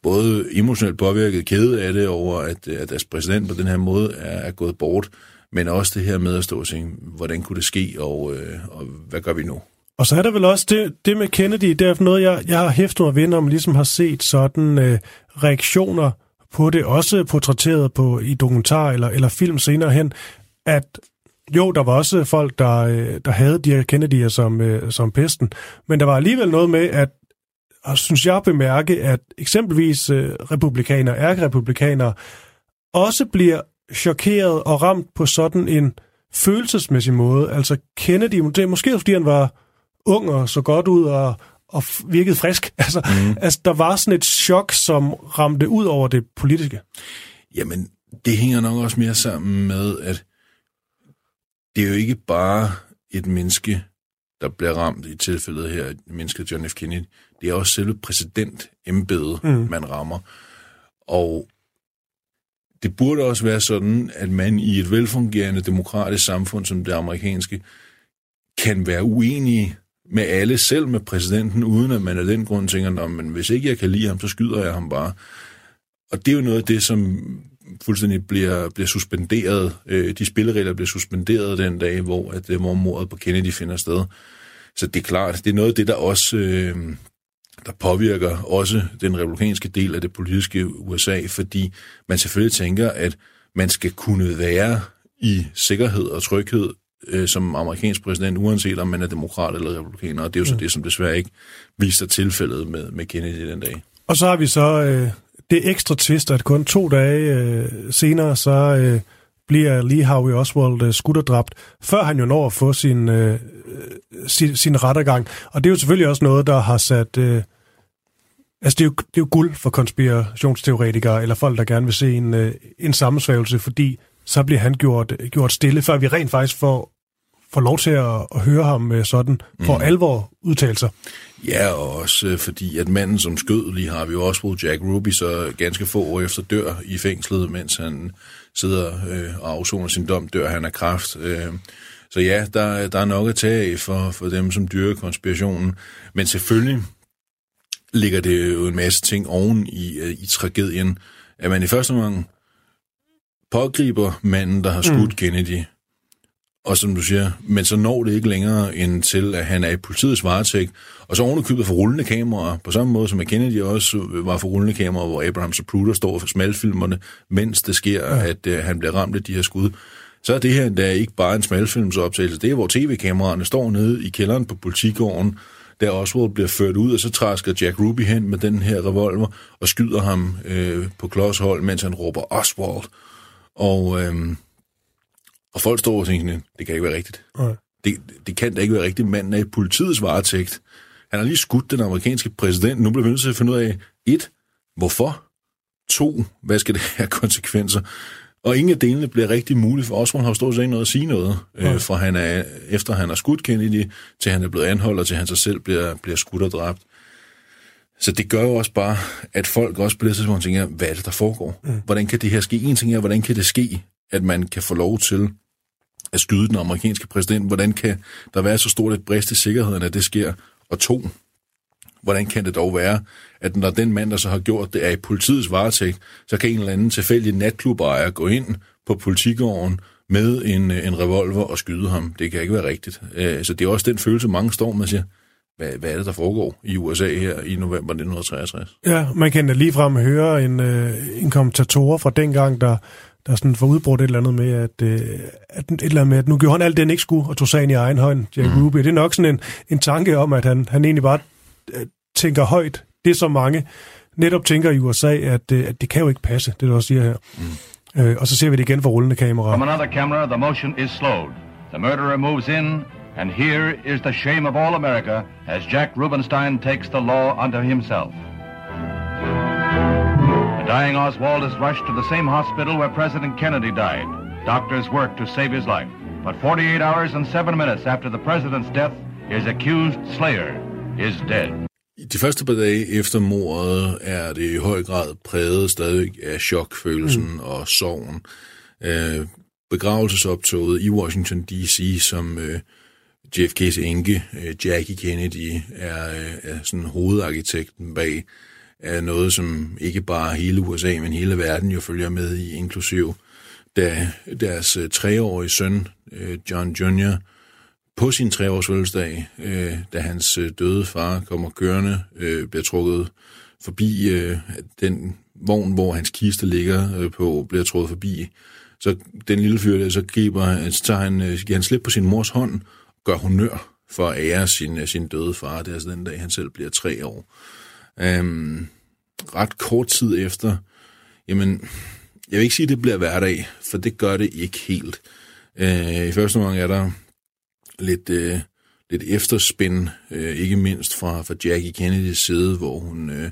både emotionelt påvirket, kede af det over, at, øh, at deres præsident på den her måde er, er gået bort, men også det her med at stå og tænke, hvordan kunne det ske, og, øh, og hvad gør vi nu? Og så er der vel også det, det med Kennedy, det er noget, jeg, jeg har hæftet mig ved, når man ligesom har set sådan øh, reaktioner på det, også portrætteret på i dokumentar eller, eller film senere hen, at jo, der var også folk, der, øh, der havde de her Kennedy'er som, øh, som pesten, men der var alligevel noget med, at og synes jeg bemærke, at eksempelvis øh, republikanere, ærkerepublikanere, også bliver chokeret og ramt på sådan en følelsesmæssig måde. Altså Kennedy, det er måske fordi han var ung og så godt ud og, og virkede frisk. Altså, mm. altså, der var sådan et chok, som ramte ud over det politiske. Jamen, det hænger nok også mere sammen med, at det er jo ikke bare et menneske, der bliver ramt i tilfældet her, mennesket John F. Kennedy. Det er også selve præsidentembedet, mm. man rammer. Og det burde også være sådan, at man i et velfungerende demokratisk samfund som det amerikanske, kan være uenige med alle, selv med præsidenten, uden at man af den grund tænker, men hvis ikke jeg kan lide ham, så skyder jeg ham bare. Og det er jo noget af det, som fuldstændig bliver, bliver suspenderet. Øh, de spilleregler bliver suspenderet den dag, hvor, at, øh, hvor mordet på Kennedy finder sted. Så det er klart, det er noget af det, der også øh, der påvirker også den republikanske del af det politiske USA, fordi man selvfølgelig tænker, at man skal kunne være i sikkerhed og tryghed øh, som amerikansk præsident, uanset om man er demokrat eller republikaner, og det er jo så mm. det, som desværre ikke viser tilfældet med, med Kennedy den dag. Og så har vi så øh, det ekstra twist, at kun to dage øh, senere, så øh, bliver Lee Harvey Oswald øh, skudt og dræbt, før han jo når at få sin, øh, sin, sin rettergang. Og det er jo selvfølgelig også noget, der har sat... Øh, altså, det er, jo, det er jo guld for konspirationsteoretikere, eller folk, der gerne vil se en, øh, en sammensvævelse, fordi så bliver han gjort, gjort stille, før vi rent faktisk får, får lov til at, at høre ham øh, sådan for mm. alvor udtalelser. Ja, og også øh, fordi, at manden, som skød lige har vi jo også brugt Jack Ruby, så ganske få år efter dør i fængslet, mens han sidder øh, og afsoner sin dom, dør han af kraft. Øh, så ja, der, der er nok at tage af for, for dem, som dyrker konspirationen. Men selvfølgelig ligger det jo en masse ting oven i, øh, i tragedien, at man i første omgang pågriber manden, der har skudt mm. Kennedy, og som du siger, men så når det ikke længere end til, at han er i politiets varetægt, og så ovenikøbet for rullende kameraer, på samme måde som Kennedy også var for rullende kameraer, hvor Abraham Zapruder står for smalfilmerne, mens det sker, ja. at uh, han bliver ramt af de her skud. Så er det her der er ikke bare en smalfilmsoptagelse, det er, hvor tv-kameraerne står nede i kælderen på politigården, der Oswald bliver ført ud, og så træsker Jack Ruby hen med den her revolver og skyder ham øh, på klodshold, mens han råber Oswald. Og, øhm, og folk står og tænker, det kan ikke være rigtigt. Okay. Det, det kan da ikke være rigtigt. Manden er i politiets varetægt. Han har lige skudt den amerikanske præsident. Nu bliver vi nødt til at finde ud af, et, hvorfor? To, hvad skal det have konsekvenser? Og ingen af delene bliver rigtig muligt, for Oswald har stort set ikke noget at sige noget, okay. øh, fra han er, efter han har skudt Kennedy, til han er blevet anholdt, og til han sig selv bliver, bliver skudt og dræbt. Så det gør jo også bare, at folk også på det tidspunkt tænker, hvad er det, der foregår? Mm. Hvordan kan det her ske? En ting er, hvordan kan det ske, at man kan få lov til at skyde den amerikanske præsident? Hvordan kan der være så stort et brist i sikkerheden, at det sker? Og to, hvordan kan det dog være, at når den mand, der så har gjort det, er i politiets varetægt, så kan en eller anden tilfældig natklubejer gå ind på politigården med en, en revolver og skyde ham. Det kan ikke være rigtigt. Øh, så det er også den følelse, mange står med siger, hvad, hvad er det, der foregår i USA her i november 1963? Ja, man kan da ligefrem høre en, øh, en kommentator fra dengang, der, der sådan får udbrudt et eller andet med, at, øh, at, et eller andet med, at nu gjorde han alt det, han ikke skulle, og tog sagen i egen hånd, Jack mm. Ruby. Det er nok sådan en, en tanke om, at han, han egentlig bare øh, tænker højt. Det er så mange netop tænker i USA, at, øh, at det kan jo ikke passe, det du også siger her. Mm. Øh, og så ser vi det igen for rullende kamera. From another camera, the motion is slowed. The murderer moves in, And here is the shame of all America as Jack Rubenstein takes the law unto himself. Dying Oswald is rushed to the same hospital where President Kennedy died. Doctors work to save his life. But 48 hours and 7 minutes after the president's death, his accused slayer is dead. De første par dage efter mordet er det i høj grad præget stadig af chokfølelsen mm. og sorgen. Øh, begravelsesoptoget i Washington D.C., som øh, JFK's enke, øh, Jackie Kennedy, er, øh, er sådan hovedarkitekten bag er noget, som ikke bare hele USA, men hele verden jo følger med i, inklusiv da deres øh, treårige søn, øh, John Jr., på sin treårs fødselsdag, øh, da hans døde far kommer kørende, bliver trukket forbi den vogn, hvor hans kiste ligger på, bliver trukket forbi. Så den lille fyr der, så griber, så tager han, giver han slip på sin mors hånd, gør honør for at ære sin, sin døde far. Det er altså den dag, han selv bliver tre år. Øhm, ret kort tid efter, jamen, jeg vil ikke sige, at det bliver hverdag, for det gør det ikke helt. Øh, I første omgang er der lidt, øh, lidt efterspænd, øh, ikke mindst fra, fra Jackie Kennedys side, hvor hun øh,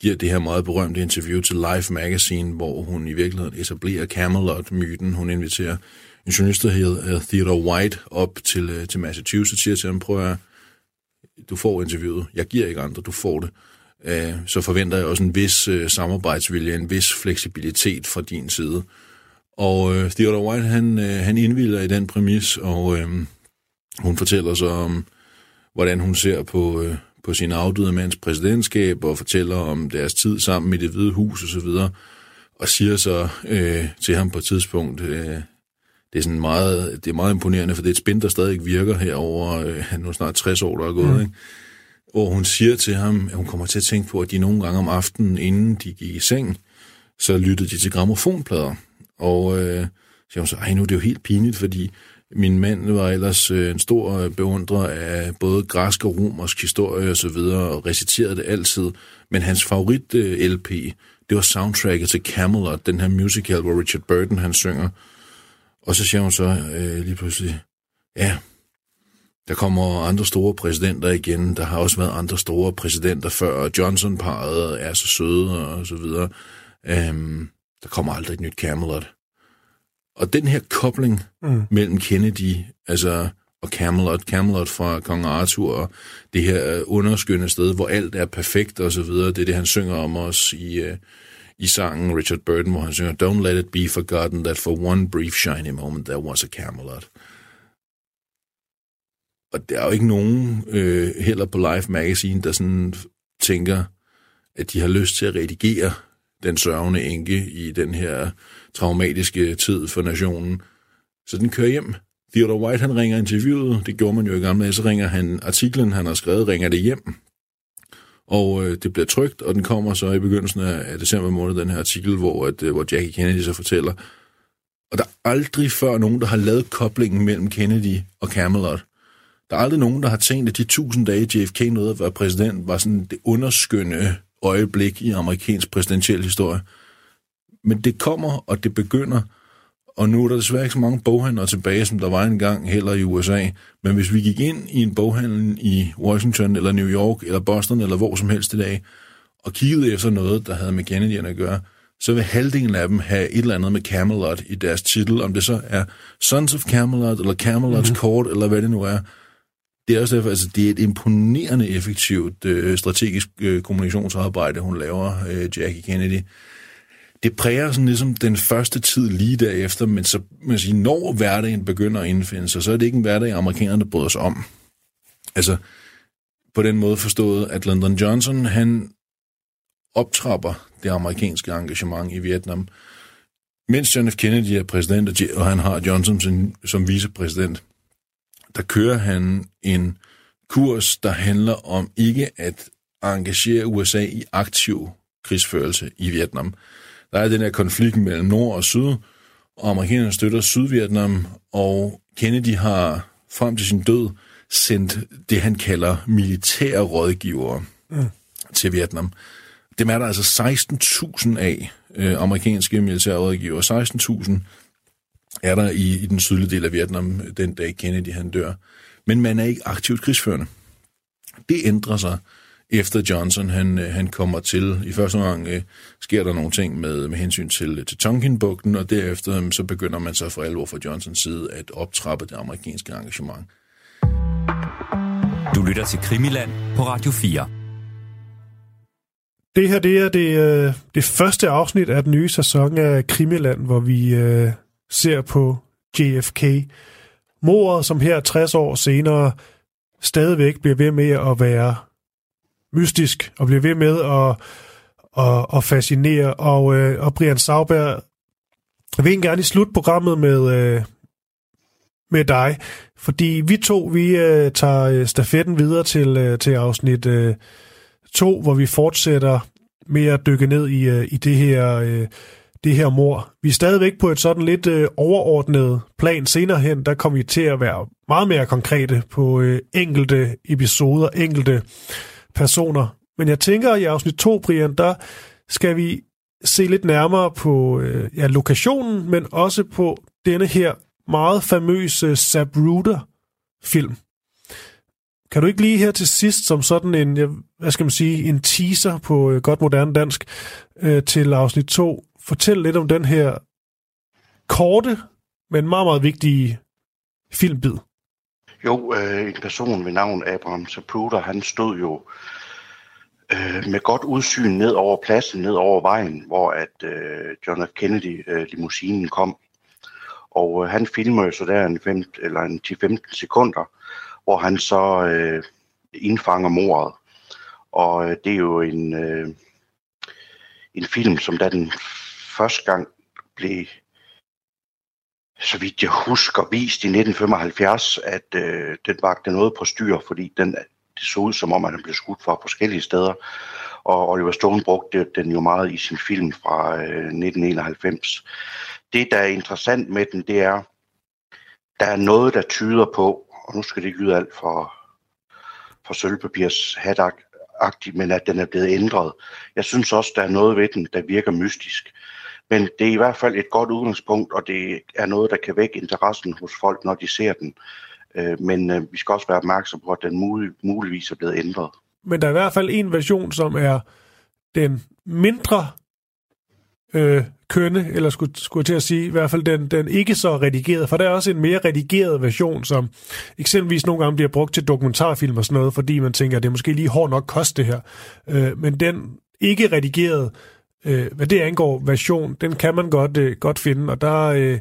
giver det her meget berømte interview til Life Magazine, hvor hun i virkeligheden etablerer Camelot-myten. Hun inviterer en journalist, der hedder øh, Theodore White, op til, øh, til Massachusetts, siger til ham, prøv at du får interviewet, jeg giver ikke andre, du får det. Øh, så forventer jeg også en vis øh, samarbejdsvilje, en vis fleksibilitet fra din side. Og øh, Theodore White, han, øh, han indvilder i den præmis, og øh, hun fortæller så om, hvordan hun ser på, øh, på sin afdøde mands præsidentskab, og fortæller om deres tid sammen i det hvide hus osv., og, og siger så øh, til ham på et tidspunkt, øh, det er sådan meget, det er meget imponerende, for det er et spin, der stadig virker her over øh, nu snart 60 år, der er gået, mm. ikke? Hvor hun siger til ham, at hun kommer til at tænke på, at de nogle gange om aftenen, inden de gik i seng, så lyttede de til gramofonplader. Og øh, siger hun så, ej nu er det jo helt pinligt, fordi min mand var ellers øh, en stor øh, beundrer af både græsk og romersk historie og så videre, og reciterede det altid. Men hans favorit øh, LP, det var soundtracket til Camelot, den her musical, hvor Richard Burton han synger. Og så siger hun så øh, lige pludselig, ja, der kommer andre store præsidenter igen. Der har også været andre store præsidenter før. Johnson-paret er så søde og så videre. Um, der kommer aldrig et nyt Camelot. Og den her kobling mm. mellem Kennedy altså, og Camelot, Camelot fra Kong Arthur, og det her underskønne sted, hvor alt er perfekt og så videre, det er det, han synger om os i, uh, i sangen Richard Burton, hvor han synger, Don't let it be forgotten that for one brief shiny moment there was a Camelot. Og der er jo ikke nogen, øh, heller på Life Magazine, der sådan tænker, at de har lyst til at redigere den sørgende enke i den her traumatiske tid for nationen. Så den kører hjem. Theodore White, han ringer interviewet, det gjorde man jo i gamle dage, så ringer han artiklen, han har skrevet, ringer det hjem. Og øh, det bliver trygt, og den kommer så i begyndelsen af, af december måned, den her artikel, hvor, at, øh, hvor Jackie Kennedy så fortæller, og der er aldrig før nogen, der har lavet koblingen mellem Kennedy og Camelot. Der er aldrig nogen, der har tænkt, at de tusind dage, JFK nåede at være præsident, var sådan det underskønne øjeblik i amerikansk præsidentiel historie. Men det kommer, og det begynder, og nu er der desværre ikke så mange boghandlere tilbage, som der var engang heller i USA. Men hvis vi gik ind i en boghandel i Washington, eller New York, eller Boston, eller hvor som helst i dag, og kiggede efter noget, der havde med Kennedy at gøre, så vil halvdelen af dem have et eller andet med Camelot i deres titel, om det så er Sons of Camelot, eller Camelot's mm-hmm. Court, eller hvad det nu er det er også derfor, altså, det er et imponerende effektivt øh, strategisk øh, kommunikationsarbejde, hun laver, øh, Jackie Kennedy. Det præger sådan ligesom den første tid lige derefter, men så, man siger, når hverdagen begynder at indfinde sig, så er det ikke en hverdag, amerikanerne bryder sig om. Altså, på den måde forstået, at Lyndon Johnson, han optrapper det amerikanske engagement i Vietnam, mens John F. Kennedy er præsident, og han har Johnson som, som vicepræsident der kører han en kurs, der handler om ikke at engagere USA i aktiv krigsførelse i Vietnam. Der er den her konflikt mellem nord og syd, og amerikanerne støtter Sydvietnam, og Kennedy har frem til sin død sendt det, han kalder militære rådgivere mm. til Vietnam. Dem er der altså 16.000 af, øh, amerikanske militære rådgivere. 16.000 er der i, i den sydlige del af Vietnam den dag Kennedy han dør. Men man er ikke aktivt krigsførende. Det ændrer sig efter Johnson han, han kommer til. I første omgang øh, sker der nogle ting med, med hensyn til, til Tonkin-bugten, og derefter øh, så begynder man så for alvor fra Johnsons side at optrappe det amerikanske engagement. Du lytter til Krimiland på Radio 4. Det her det er det, øh, det første afsnit af den nye sæson af Krimiland, hvor vi øh, ser på JFK. Mordet, som her 60 år senere stadigvæk bliver ved med at være mystisk, og bliver ved med at, at, at fascinere. Og, øh, og Brian Sauberg, jeg vil gerne i slutprogrammet med, øh, med dig, fordi vi to, vi øh, tager stafetten videre til, til afsnit 2, hvor vi fortsætter med at dykke ned i, i det her det her mor. Vi er stadigvæk på et sådan lidt øh, overordnet plan. Senere hen, der kommer vi til at være meget mere konkrete på øh, enkelte episoder, enkelte personer. Men jeg tænker, at i afsnit 2, Brian, der skal vi se lidt nærmere på øh, ja, lokationen, men også på denne her meget famøse Zapruder-film. Kan du ikke lige her til sidst, som sådan en, hvad skal man sige, en teaser på øh, godt moderne dansk, øh, til afsnit 2, fortælle lidt om den her korte, men meget, meget vigtige filmbid. Jo, øh, en person ved navn Abraham Zapruder, han stod jo øh, med godt udsyn ned over pladsen, ned over vejen, hvor at øh, John F. Kennedy øh, limousinen kom. Og øh, han filmer jo så der en, fem, eller en 10-15 sekunder, hvor han så øh, indfanger mordet. Og øh, det er jo en, øh, en film, som da den første gang blev, så vidt jeg husker, vist i 1975, at øh, den vagte noget på styr, fordi den, det så ud som om, at den blev skudt fra forskellige steder. Og Oliver Stone brugte den jo meget i sin film fra øh, 1991. Det, der er interessant med den, det er, der er noget, der tyder på, og nu skal det ikke lyde alt for, for sølvpapirs agtigt, men at den er blevet ændret. Jeg synes også, der er noget ved den, der virker mystisk. Men det er i hvert fald et godt udgangspunkt, og det er noget, der kan vække interessen hos folk, når de ser den. Øh, men øh, vi skal også være opmærksom på, at den muligvis er blevet ændret. Men der er i hvert fald en version, som er den mindre øh, kønne, eller skulle, skulle jeg til at sige, i hvert fald den, den ikke så redigerede, for der er også en mere redigeret version, som eksempelvis nogle gange bliver brugt til dokumentarfilm og sådan noget, fordi man tænker, at det er måske lige hård nok kost det her. Øh, men den ikke redigerede, øh, hvad det angår version, den kan man godt, øh, godt finde, og der, øh,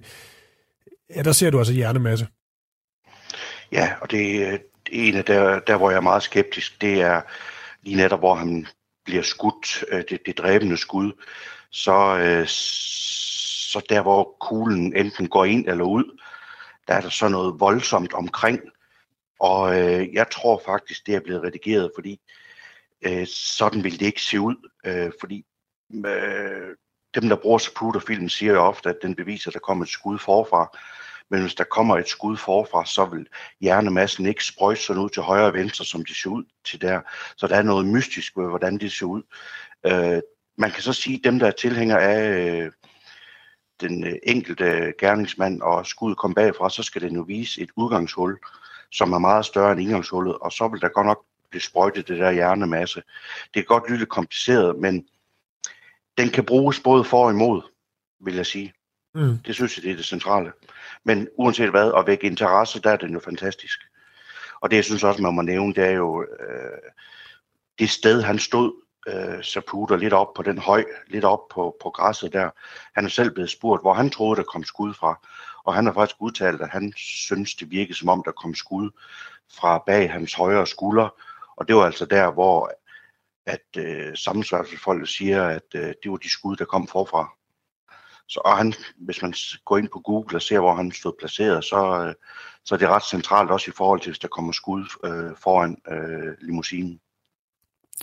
ja, der ser du altså hjernemasse. Ja, og det er en af der, der, hvor jeg er meget skeptisk, det er lige netop, hvor han bliver skudt, øh, det, det dræbende skud, så, øh, så der hvor kuglen enten går ind eller ud, der er der så noget voldsomt omkring. Og øh, jeg tror faktisk, det er blevet redigeret, fordi øh, sådan ville det ikke se ud. Øh, fordi øh, dem, der bruger Zapruder-filmen, siger jo ofte, at den beviser, at der kommer et skud forfra. Men hvis der kommer et skud forfra, så vil hjernemassen ikke sprøjte sådan ud til højre og venstre, som de ser ud til der. Så der er noget mystisk ved, hvordan det ser ud. Øh, man kan så sige, at dem, der er tilhænger af øh, den øh, enkelte gerningsmand, og skuddet kom bagfra, så skal det nu vise et udgangshul, som er meget større end indgangshullet, og så vil der godt nok blive sprøjtet det der hjernemasse. Det er godt lidt kompliceret, men den kan bruges både for og imod, vil jeg sige. Mm. Det synes jeg, det er det centrale. Men uanset hvad, at vække interesse, der er den jo fantastisk. Og det, jeg synes også, man må nævne, det er jo øh, det sted, han stod, øh, Saputer, lidt op på den høj, lidt op på, på græsset der. Han er selv blevet spurgt, hvor han troede, der kom skud fra. Og han har faktisk udtalt, at han synes, det virkede som om, der kom skud fra bag hans højre skulder. Og det var altså der, hvor at øh, sammensværelsesfolket siger, at øh, det var de skud, der kom forfra. Så, og han, hvis man går ind på Google og ser, hvor han stod placeret, så, øh, så er det ret centralt også i forhold til, hvis der kommer skud øh, foran øh, limousinen.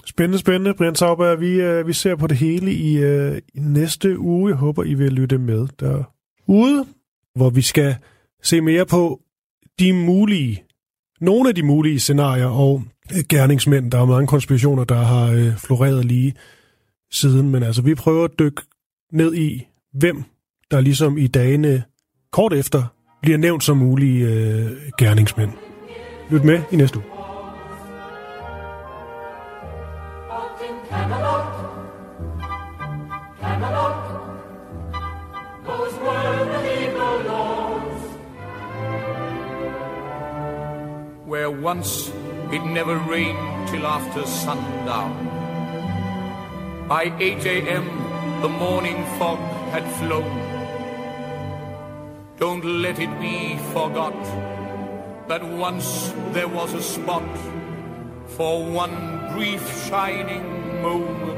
Spændende, spændende. Brian Sauber, vi, øh, vi ser på det hele i, øh, i næste uge. Jeg håber, I vil lytte med derude, hvor vi skal se mere på de mulige, nogle af de mulige scenarier og øh, gerningsmænd. Der er mange konspirationer, der har øh, floreret lige siden, men altså vi prøver at dykke ned i, hvem der ligesom i dagene kort efter bliver nævnt som mulige øh, gerningsmænd. Lyt med i næste uge. Where once it never rained till after sundown. By 8 a.m., the morning fog had flown. Don't let it be forgot that once there was a spot for one brief shining moment.